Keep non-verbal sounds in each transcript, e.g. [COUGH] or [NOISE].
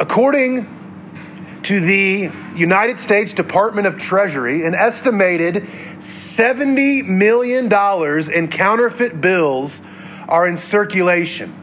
According to the United States Department of Treasury, an estimated $70 million in counterfeit bills are in circulation.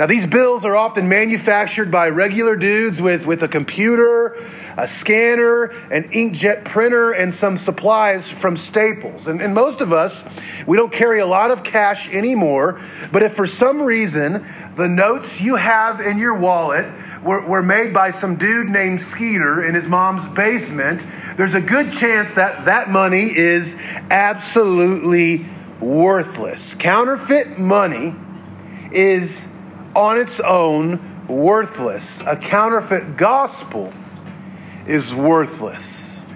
Now, these bills are often manufactured by regular dudes with, with a computer, a scanner, an inkjet printer, and some supplies from Staples. And, and most of us, we don't carry a lot of cash anymore, but if for some reason the notes you have in your wallet were, were made by some dude named Skeeter in his mom's basement, there's a good chance that that money is absolutely worthless. Counterfeit money is on its own worthless. A counterfeit gospel is worthless.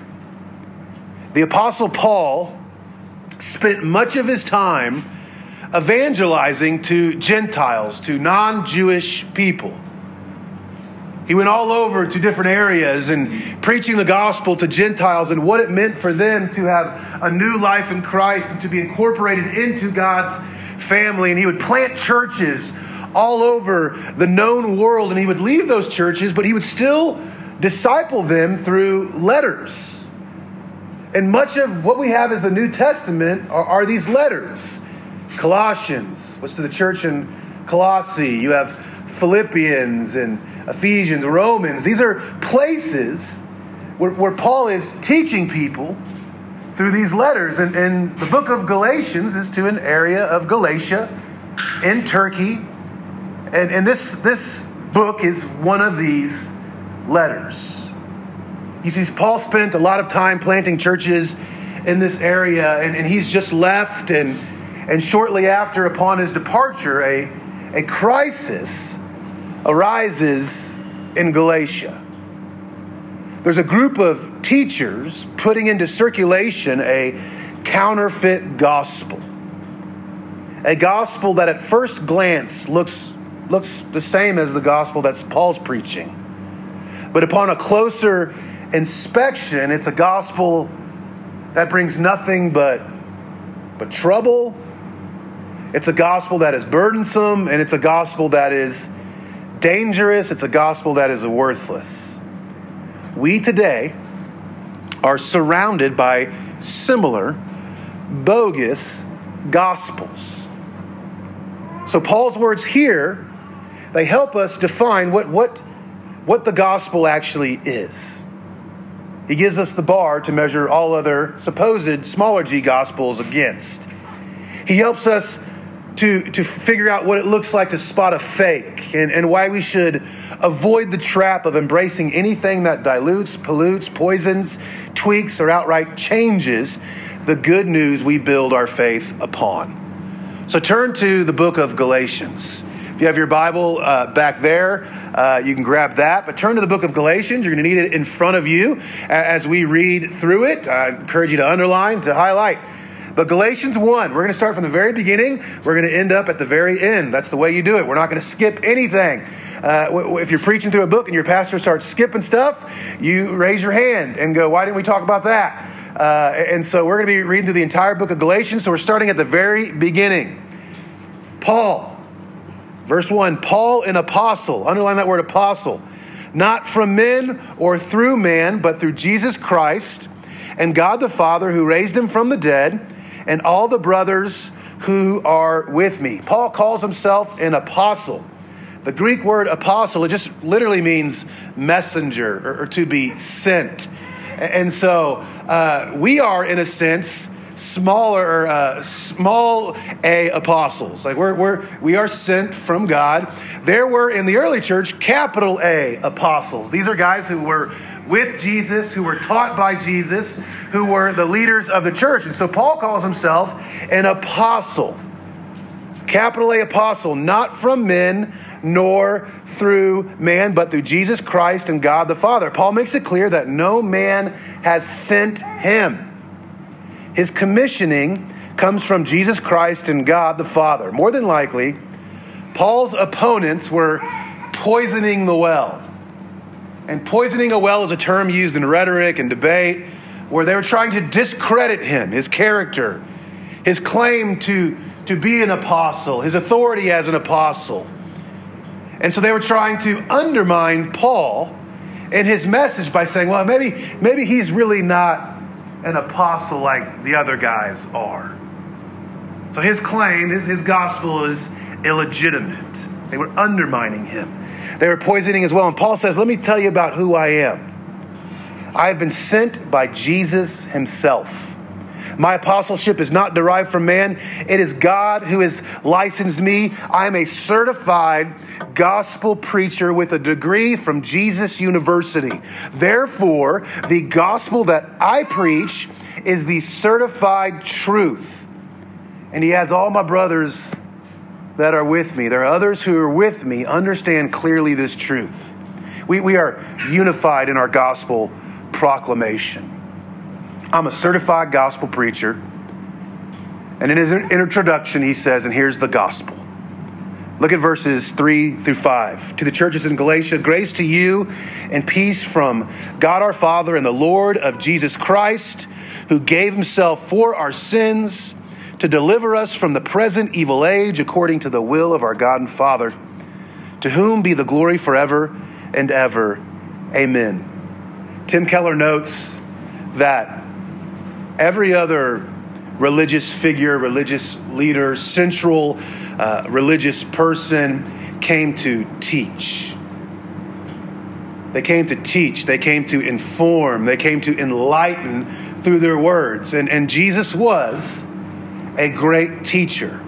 The Apostle Paul spent much of his time evangelizing to Gentiles, to non Jewish people. He went all over to different areas and preaching the gospel to Gentiles and what it meant for them to have a new life in Christ and to be incorporated into God's family. And he would plant churches all over the known world and he would leave those churches, but he would still disciple them through letters. And much of what we have as the New Testament are, are these letters. Colossians, what's to the church in Colossae? You have Philippians and Ephesians, Romans. These are places where, where Paul is teaching people through these letters. And, and the book of Galatians is to an area of Galatia in Turkey. And, and this, this book is one of these letters. He sees Paul spent a lot of time planting churches in this area, and, and he's just left. And, and shortly after, upon his departure, a, a crisis arises in Galatia. There's a group of teachers putting into circulation a counterfeit gospel. A gospel that at first glance looks, looks the same as the gospel that Paul's preaching. But upon a closer inspection, it's a gospel that brings nothing but, but trouble. It's a gospel that is burdensome, and it's a gospel that is dangerous. It's a gospel that is worthless. We today are surrounded by similar, bogus gospels. So, Paul's words here, they help us define what, what what the gospel actually is. He gives us the bar to measure all other supposed smaller g gospels against. He helps us to, to figure out what it looks like to spot a fake and, and why we should avoid the trap of embracing anything that dilutes, pollutes, poisons, tweaks, or outright changes the good news we build our faith upon. So turn to the book of Galatians. If you have your Bible uh, back there, uh, you can grab that. But turn to the book of Galatians. You're going to need it in front of you as we read through it. I encourage you to underline, to highlight. But Galatians 1, we're going to start from the very beginning. We're going to end up at the very end. That's the way you do it. We're not going to skip anything. Uh, if you're preaching through a book and your pastor starts skipping stuff, you raise your hand and go, Why didn't we talk about that? Uh, and so we're going to be reading through the entire book of Galatians. So we're starting at the very beginning. Paul, Verse 1 Paul, an apostle, underline that word apostle, not from men or through man, but through Jesus Christ and God the Father who raised him from the dead, and all the brothers who are with me. Paul calls himself an apostle. The Greek word apostle, it just literally means messenger or, or to be sent. And so uh, we are, in a sense, smaller, uh, small a apostles. Like we're, we're, we are sent from God. There were in the early church capital A apostles. These are guys who were with Jesus, who were taught by Jesus, who were the leaders of the church. And so Paul calls himself an apostle. Capital A apostle, not from men nor through man, but through Jesus Christ and God the Father. Paul makes it clear that no man has sent him. His commissioning comes from Jesus Christ and God the Father. More than likely, Paul's opponents were poisoning the well. And poisoning a well is a term used in rhetoric and debate where they were trying to discredit him, his character, his claim to, to be an apostle, his authority as an apostle. And so they were trying to undermine Paul and his message by saying, well, maybe, maybe he's really not an apostle like the other guys are. So his claim, his, his gospel is illegitimate. They were undermining him. They were poisoning as well. And Paul says, Let me tell you about who I am. I have been sent by Jesus himself. My apostleship is not derived from man. It is God who has licensed me. I am a certified gospel preacher with a degree from Jesus University. Therefore, the gospel that I preach is the certified truth. And he adds, All my brothers that are with me, there are others who are with me, understand clearly this truth. We, we are unified in our gospel proclamation. I'm a certified gospel preacher. And in his introduction, he says, and here's the gospel. Look at verses 3 through 5. To the churches in Galatia, grace to you and peace from God our Father and the Lord of Jesus Christ, who gave himself for our sins to deliver us from the present evil age according to the will of our God and Father, to whom be the glory forever and ever. Amen. Tim Keller notes that every other religious figure, religious leader, central uh, religious person came to teach. They came to teach, they came to inform, they came to enlighten through their words. And, and Jesus was a great teacher.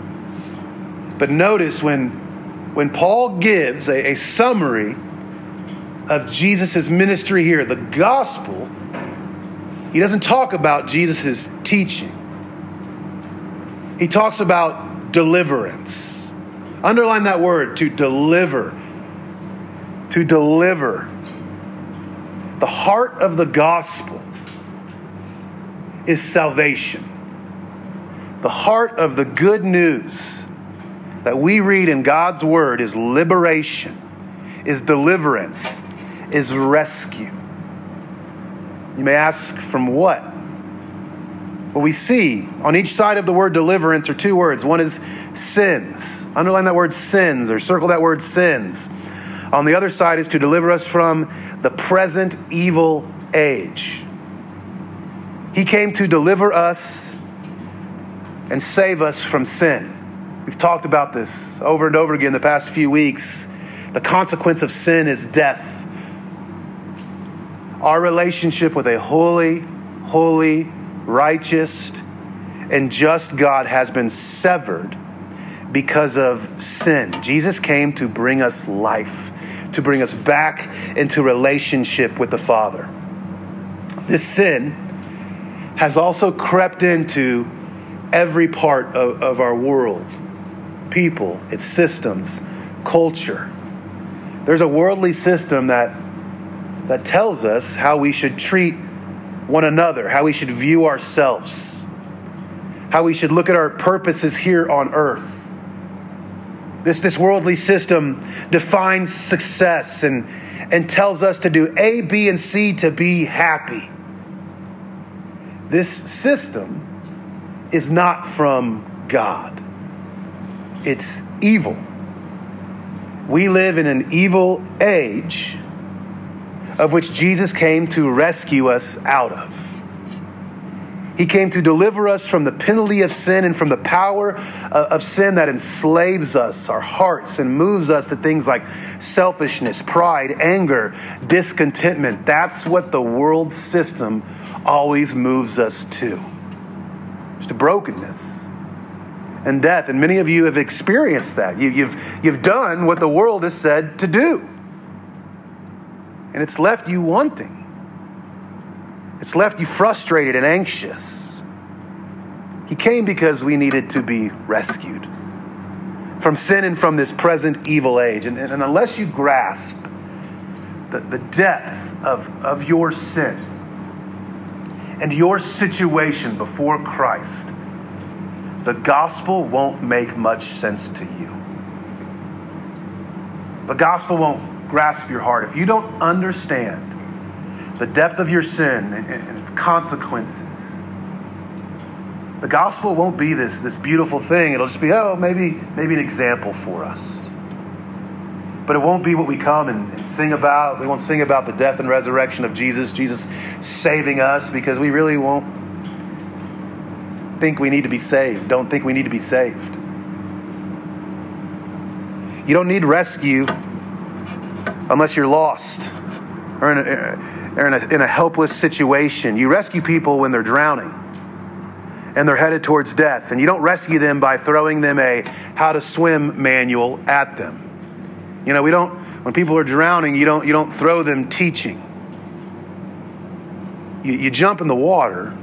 But notice when, when Paul gives a, a summary of Jesus' ministry here, the gospel he doesn't talk about Jesus' teaching, he talks about deliverance. Underline that word to deliver. To deliver. The heart of the gospel is salvation. The heart of the good news that we read in God's word is liberation, is deliverance, is rescue. You may ask, from what? Well, we see on each side of the word deliverance are two words. One is sins. Underline that word sins or circle that word sins. On the other side is to deliver us from the present evil age. He came to deliver us and save us from sin. We've talked about this over and over again the past few weeks. The consequence of sin is death. Our relationship with a holy, holy, righteous, and just God has been severed because of sin. Jesus came to bring us life, to bring us back into relationship with the Father. This sin has also crept into every part of, of our world people, its systems, culture. There's a worldly system that that tells us how we should treat one another, how we should view ourselves, how we should look at our purposes here on earth. This, this worldly system defines success and, and tells us to do A, B, and C to be happy. This system is not from God, it's evil. We live in an evil age of which Jesus came to rescue us out of. He came to deliver us from the penalty of sin and from the power uh, of sin that enslaves us, our hearts, and moves us to things like selfishness, pride, anger, discontentment. That's what the world system always moves us to. Just a brokenness and death. And many of you have experienced that. You, have you've done what the world has said to do and it's left you wanting. It's left you frustrated and anxious. He came because we needed to be rescued from sin and from this present evil age. And, and unless you grasp the, the depth of, of your sin and your situation before Christ, the gospel won't make much sense to you. The gospel won't grasp your heart, if you don't understand the depth of your sin and, its consequences, the gospel won't be this, this beautiful thing. It'll just be, oh, maybe, maybe an example for us. but it won't be what we come and, and sing about. We won't sing about the death and resurrection of Jesus, Jesus saving us, because we really won't think we need to be saved, don't think we need to be saved. You don't need rescue unless you're lost or in a, or in a, in a helpless situation. You rescue people when they're drowning and they're headed towards death. And you don't rescue them by throwing them a how to swim manual at them. You know, we don't, when people are drowning, you don't, you don't throw them teaching. You, you jump in the water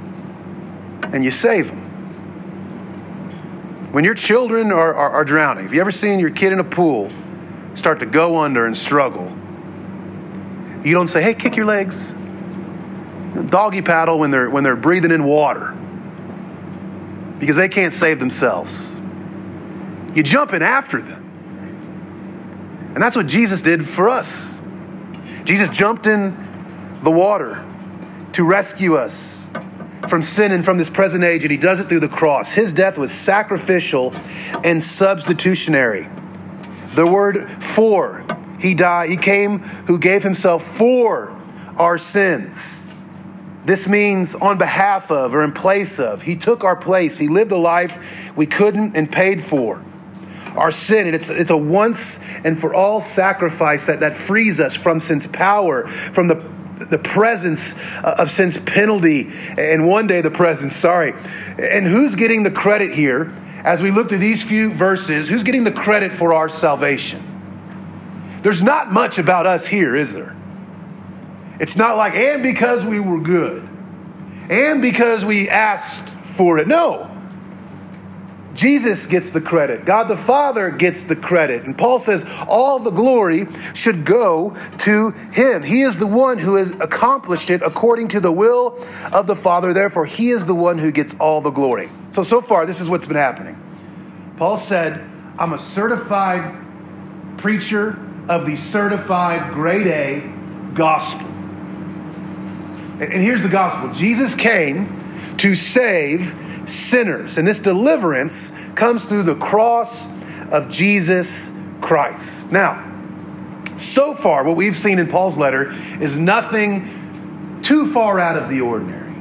and you save them. When your children are, are, are drowning, have you ever seen your kid in a pool start to go under and struggle? You don't say, hey, kick your legs. Doggy paddle when they're, when they're breathing in water because they can't save themselves. You jump in after them. And that's what Jesus did for us. Jesus jumped in the water to rescue us from sin and from this present age, and he does it through the cross. His death was sacrificial and substitutionary. The word for, he died, he came who gave himself for our sins. This means on behalf of or in place of. He took our place. He lived a life we couldn't and paid for. Our sin, and it's, it's a once and for all sacrifice that, that frees us from sin's power, from the the presence uh, of sin's penalty, and one day the presence, sorry. And who's getting the credit here as we look through these few verses? Who's getting the credit for our salvation? There's not much about us here, is there? It's not like, and because we were good, and because we asked for it. No. Jesus gets the credit. God the Father gets the credit. And Paul says all the glory should go to him. He is the one who has accomplished it according to the will of the Father. Therefore, he is the one who gets all the glory. So, so far, this is what's been happening. Paul said, I'm a certified preacher of the certified grade A gospel. And here's the gospel Jesus came to save sinners. And this deliverance comes through the cross of Jesus Christ. Now, so far, what we've seen in Paul's letter is nothing too far out of the ordinary.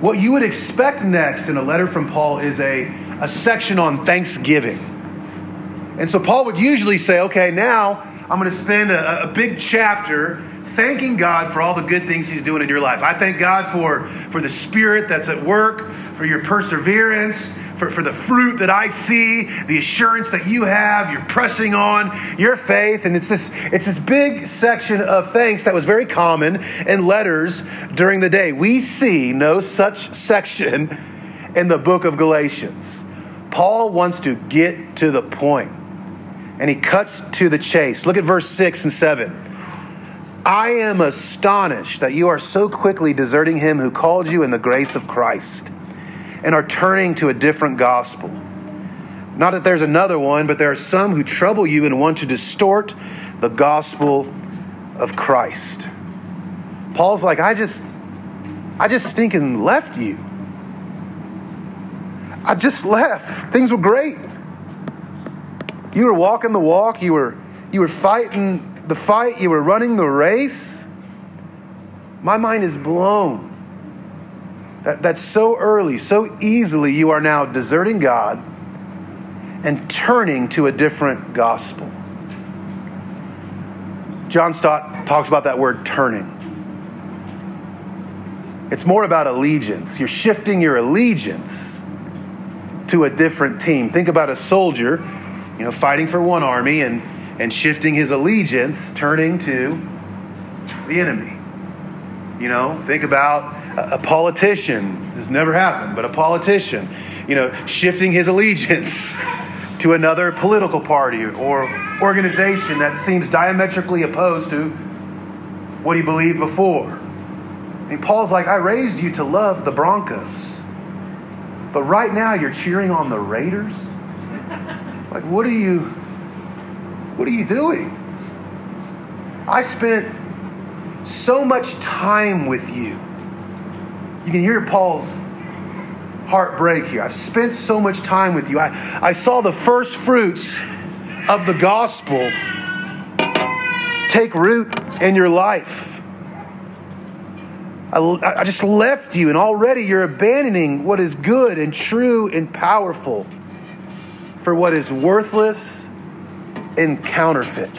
What you would expect next in a letter from Paul is a, a section on thanksgiving. And so Paul would usually say, okay, now I'm going to spend a, a big chapter thanking God for all the good things He's doing in your life. I thank God for, for the Spirit that's at work, for your perseverance, for, for the fruit that I see, the assurance that you have, you're pressing on, your faith. And it's this, it's this big section of thanks that was very common in letters during the day. We see no such section in the book of Galatians. Paul wants to get to the point, and he cuts to the chase. Look at verse 6 and 7. I am astonished that you are so quickly deserting him who called you in the grace of Christ and are turning to a different gospel. Not that there's another one, but there are some who trouble you and want to distort the gospel of Christ. Paul's like, I just, I just stinking left you. I just left. Things were great. You were walking the walk. You were, you were fighting the fight, you were running the race. My mind is blown. That, that's so early, so easily you are now deserting God and turning to a different gospel. John Stott talks about that word turning. It's more about allegiance. You're shifting your allegiance to a different team. Think about a soldier, you know, fighting for one army and and shifting his allegiance, turning to the enemy. You know, think about a, politician. This never happened, but a politician, you know, shifting his allegiance [LAUGHS] to another political party or organization that seems diametrically opposed to what he believed before. I mean, Paul's like, I raised you to love the Broncos, but right now you're cheering on the Raiders? [LAUGHS] Like, what are you what are you doing? I spent so much time with you. You can hear Paul's heartbreak here. I've spent so much time with you. I, I saw the first fruits of the gospel take root in your life. I, I just left you, and already you're abandoning what is good and true and powerful for what is worthless and counterfeit.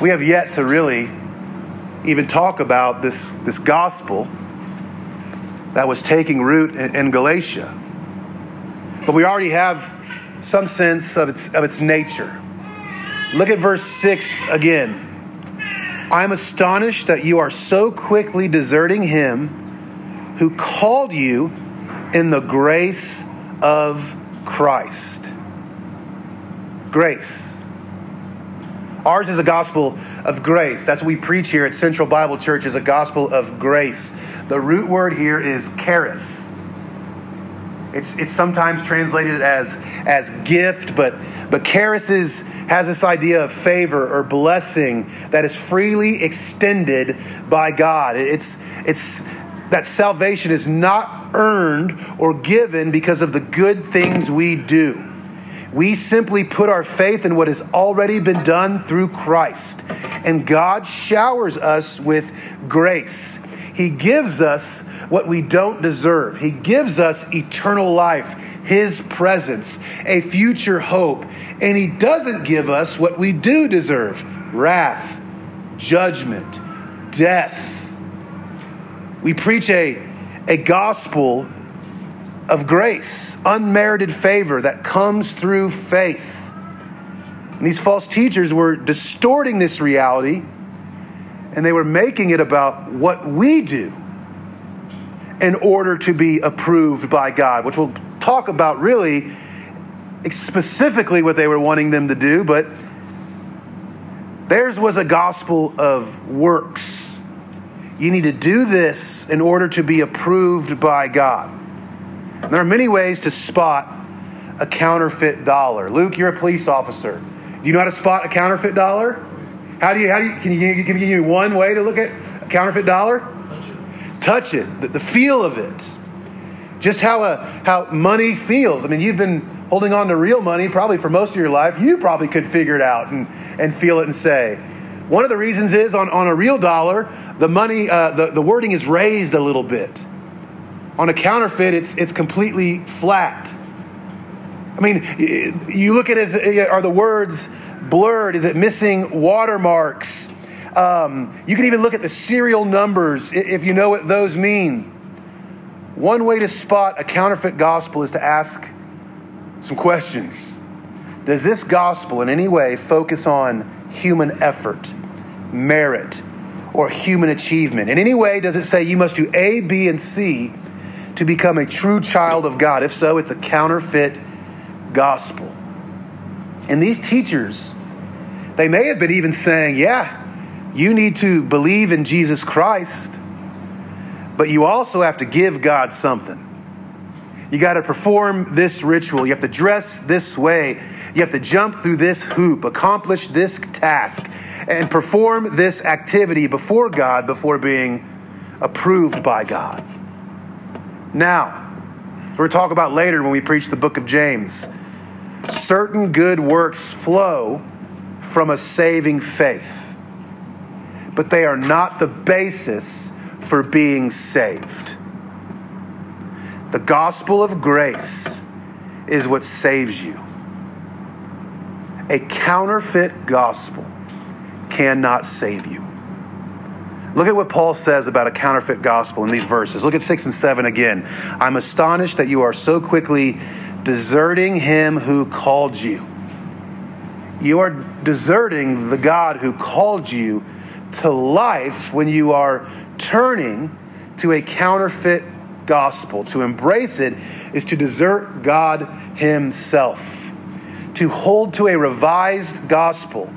We have yet to really even talk about this, this gospel that was taking root in, in Galatia. But we already have some sense of its, of its nature. Look at verse 6 again. I am astonished that you are so quickly deserting him who called you in the grace of Christ. Grace. Ours is a gospel of grace. That's what we preach here at Central Bible Church is a gospel of grace. The root word here is charis. It's, it's sometimes translated as, as gift, but, but charis is, has this idea of favor or blessing that is freely extended by God. It's, it's that salvation is not earned or given because of the good things we do. We simply put our faith in what has already been done through Christ. And God showers us with grace. He gives us what we don't deserve. He gives us eternal life, His presence, a future hope. And He doesn't give us what we do deserve wrath, judgment, death. We preach a, a gospel of grace, unmerited favor that comes through faith. And these false teachers were distorting this reality and they were making it about what we do in order to be approved by God, which we'll talk about really specifically what they were wanting them to do, but theirs was a gospel of works. You need to do this in order to be approved by God. There are many ways to spot a counterfeit dollar. Luke, you're a police officer. Do you know how to spot a counterfeit dollar? How do you, how do you, can you, can you give me one way to look at a counterfeit dollar? Touch it. Touch it, the, the feel of it. Just how, a, how money feels. I mean, you've been holding on to real money probably for most of your life. You probably could figure it out and, and feel it and say. One of the reasons is on, on a real dollar, the money, uh, the, the wording is raised a little bit. On a counterfeit, it's, it's completely flat. I mean, you look at it as are the words blurred? Is it missing watermarks? Um, you can even look at the serial numbers if you know what those mean. One way to spot a counterfeit gospel is to ask some questions. Does this gospel in any way focus on human effort, merit, or human achievement? In any way, does it say you must do A, B, and C to become a true child of God. If so, it's a counterfeit gospel. And these teachers, they may have been even saying, yeah, you need to believe in Jesus Christ, but you also have to give God something. You got to perform this ritual. You have to dress this way. You have to jump through this hoop, accomplish this task, and perform this activity before God before being approved by God. Now, we're talk about later when we preach the book of James. Certain good works flow from a saving faith, but they are not the basis for being saved. The gospel of grace is what saves you. A counterfeit gospel cannot save you. Look at what Paul says about a counterfeit gospel in these verses. Look at 6 and 7 again. I'm astonished that you are so quickly deserting him who called you. You are deserting the God who called you to life when you are turning to a counterfeit gospel. To embrace it is to desert God Himself. To hold to a revised gospel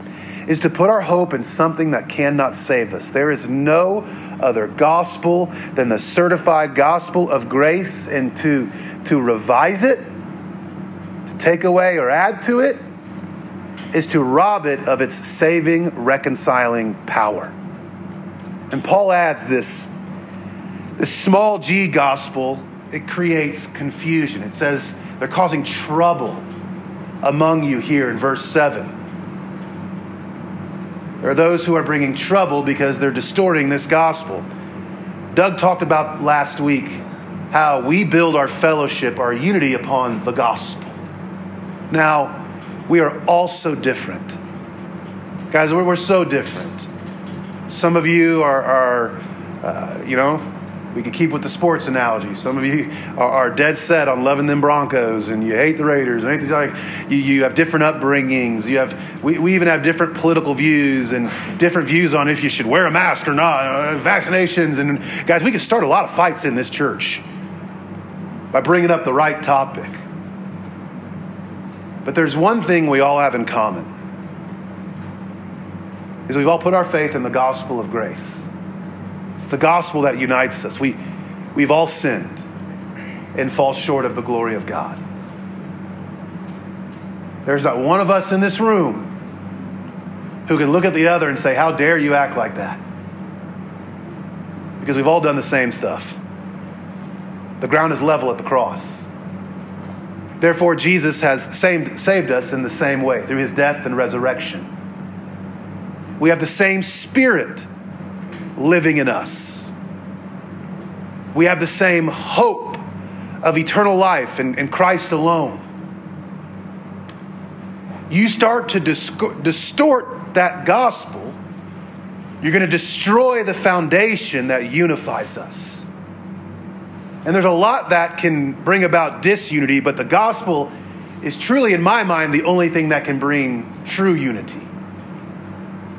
is to put our hope in something that cannot save us. There is no other gospel than the certified gospel of grace, and to, to revise it, to take away or add to it, is to rob it of its saving, reconciling power. And Paul adds this, this small g gospel, it creates confusion. It says they're causing trouble among you here in verse 7. Are those who are bringing trouble because they're distorting this gospel. Doug talked about last week how we build our fellowship, our unity upon the gospel. Now, we are all so different. Guys, we're, we're so different. Some of you are, are uh, you know, we can keep with the sports analogy. Some of you are, dead set on loving them Broncos, and you hate the Raiders. And like you, you have different upbringings. You have we, we even have different political views and different views on if you should wear a mask or not, uh, vaccinations. And guys, we could start a lot of fights in this church by bringing up the right topic. But there's one thing we all have in common. Is we've all put our faith in the gospel of grace. It's the gospel that unites us. We, we've all sinned and fall short of the glory of God. There's not one of us in this room who can look at the other and say, How dare you act like that? Because we've all done the same stuff. The ground is level at the cross. Therefore, Jesus has saved, saved us in the same way through his death and resurrection. We have the same spirit living in us. We have the same hope of eternal life in, in Christ alone. You start to distort that gospel, you're going to destroy the foundation that unifies us. And there's a lot that can bring about disunity, but the gospel is truly, in my mind, the only thing that can bring true unity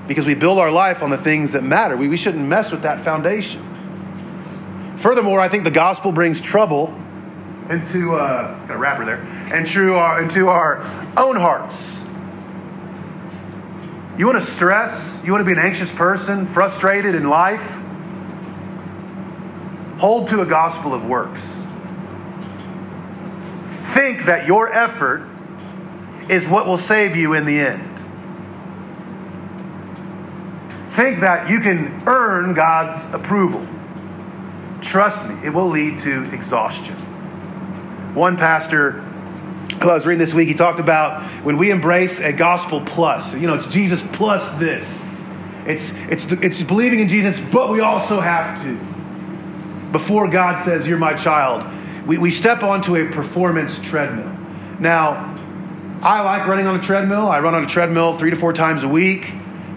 because we build our life on the things that matter. We, we shouldn't mess with that foundation. Furthermore, I think the gospel brings trouble into uh, got a wrapper there, into our into our own hearts. You want to stress? You want to be an anxious person, frustrated in life? Hold to a gospel of works. Think that your effort is what will save you in the end think that you can earn God's approval. Trust me, it will lead to exhaustion. One pastor who I was reading this week, he talked about when we embrace a gospel plus, you know, it's Jesus plus this. It's, it's, it's believing in Jesus, but we also have to. Before God says, You're my child, we, we step onto a performance treadmill. Now, I like running on a treadmill. I run on a treadmill three to four times a week.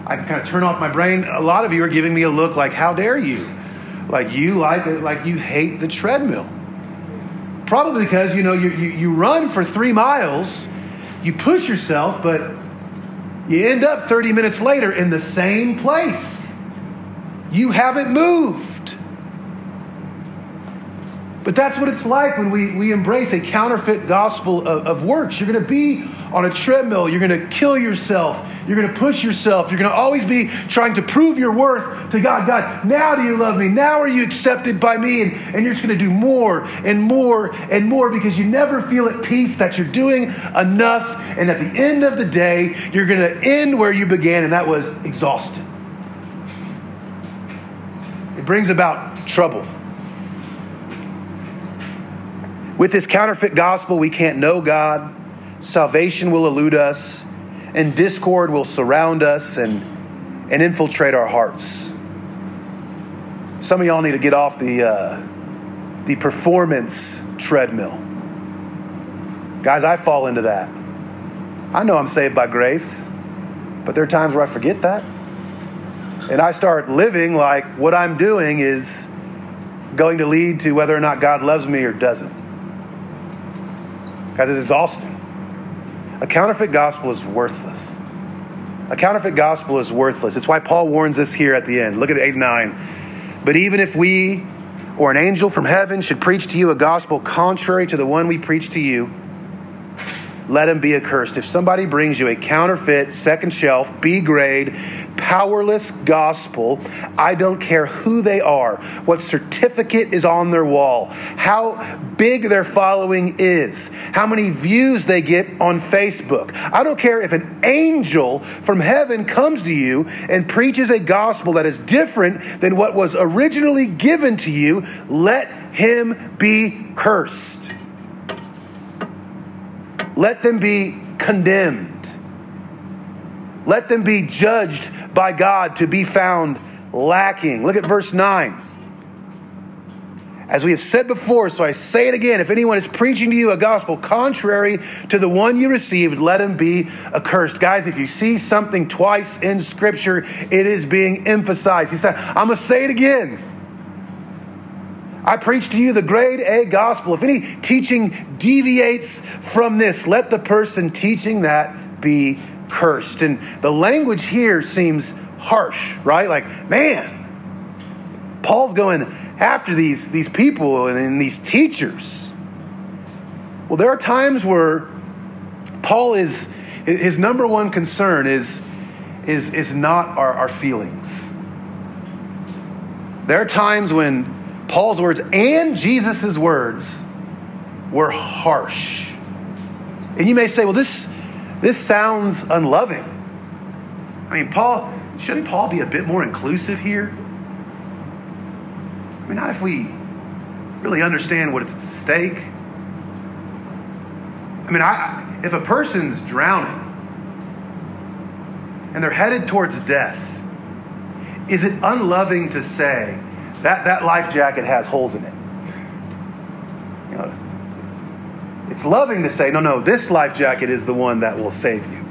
I can kind of turn off my brain. A lot of you are giving me a look like, how dare you? Like you like it, like you hate the treadmill. Probably because you know you, you, you run for three miles, you push yourself, but you end up 30 minutes later in the same place. You haven't moved. But that's what it's like when we, we embrace a counterfeit gospel of, of works. You're going to be on a treadmill. You're going to kill yourself. You're going to push yourself. You're going to always be trying to prove your worth to God. God, now do you love me? Now are you accepted by me? And, and you're just going to do more and more and more because you never feel at peace that you're doing enough. And at the end of the day, you're going to end where you began, and that was exhausted. It brings about trouble. With this counterfeit gospel, we can't know God salvation will elude us, and discord will surround us and, and infiltrate our hearts. Some of y'all need to get off the, uh, the performance treadmill. Guys, I fall into that. I know I'm saved by grace, but there are times where I forget that. And I start living like what I'm doing is going to lead to whether or not God loves me or doesn't. Guys, it's exhausting. A counterfeit gospel is worthless. A counterfeit gospel is worthless. It's why Paul warns us here at the end. Look at 8 and 9. But even if we or an angel from heaven should preach to you a gospel contrary to the one we preach to you, let him be accursed. If somebody brings you a counterfeit, second shelf, B grade, powerless gospel, I don't care who they are, what certificate is on their wall, how big their following is, how many views they get on Facebook. I don't care if an angel from heaven comes to you and preaches a gospel that is different than what was originally given to you, let him be cursed. Let them be condemned. Let them be judged by God to be found lacking. Look at verse 9. As we have said before, so I say it again if anyone is preaching to you a gospel contrary to the one you received, let him be accursed. Guys, if you see something twice in Scripture, it is being emphasized. He said, I'm going to say it again. I preach to you the grade A gospel. If any teaching deviates from this, let the person teaching that be cursed. And the language here seems harsh, right? Like, man, Paul's going, after these, these people and these teachers. Well, there are times where Paul is, his number one concern is, is, is not our, our feelings. There are times when Paul's words and Jesus' words were harsh. And you may say, well, this, this sounds unloving. I mean, Paul, shouldn't Paul be a bit more inclusive here? I mean, not if we really understand what is at stake. I mean, I, if a person's drowning and they're headed towards death, is it unloving to say that that life jacket has holes in it? You know, it's loving to say, no, no, this life jacket is the one that will save you.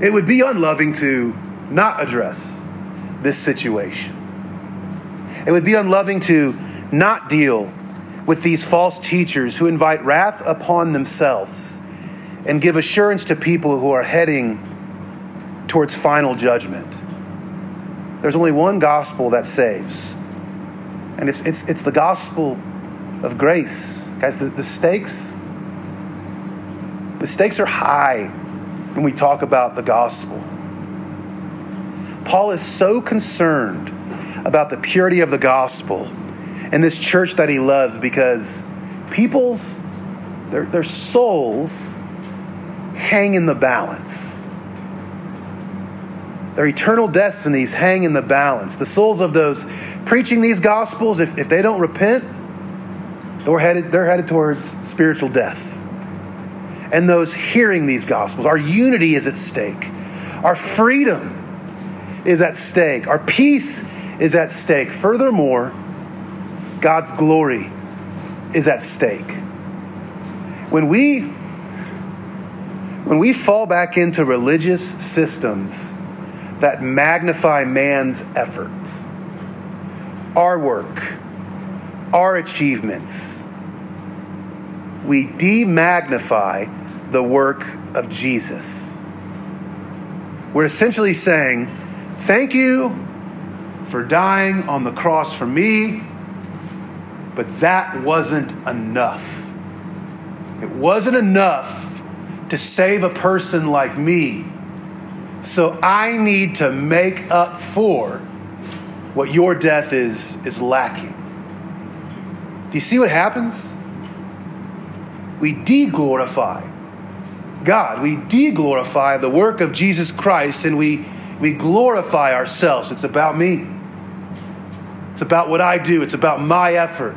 It would be unloving to not address this situation. It would be unloving to not deal with these false teachers who invite wrath upon themselves and give assurance to people who are heading towards final judgment. There's only one gospel that saves, and it's, it's, it's the gospel of grace. Guys, the, the stakes the stakes are high when we talk about the gospel. Paul is so concerned about the purity of the gospel and this church that he loves because people's their, their souls hang in the balance. Their eternal destinies hang in the balance. The souls of those preaching these gospels, if, if they don't repent, they're headed, they're headed towards spiritual death. And those hearing these gospels, our unity is at stake. Our freedom is at stake. Our peace is at stake. Furthermore, God's glory is at stake. When we when we fall back into religious systems that magnify man's efforts, our work, our achievements, we demagnify the work of Jesus. We're essentially saying, Thank you for dying on the cross for me, but that wasn't enough. It wasn't enough to save a person like me. So I need to make up for what your death is, is lacking. Do you see what happens? We deglorify God. We deglorify the work of Jesus Christ and we, we glorify ourselves. It's about me. It's about what I do, it's about my effort.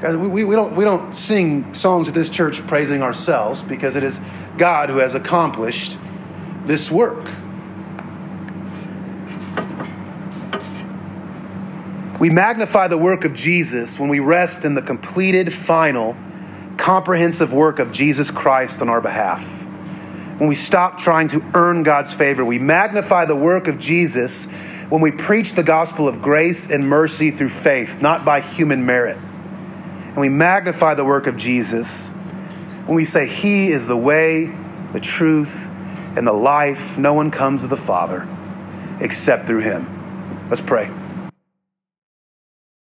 Guys, we, we, don't, we don't sing songs at this church praising ourselves because it is God who has accomplished this work. We magnify the work of Jesus when we rest in the completed, final, comprehensive work of Jesus Christ on our behalf. When we stop trying to earn God's favor, we magnify the work of Jesus when we preach the gospel of grace and mercy through faith, not by human merit. And we magnify the work of Jesus when we say, He is the way, the truth, and the life. No one comes to the Father except through Him. Let's pray.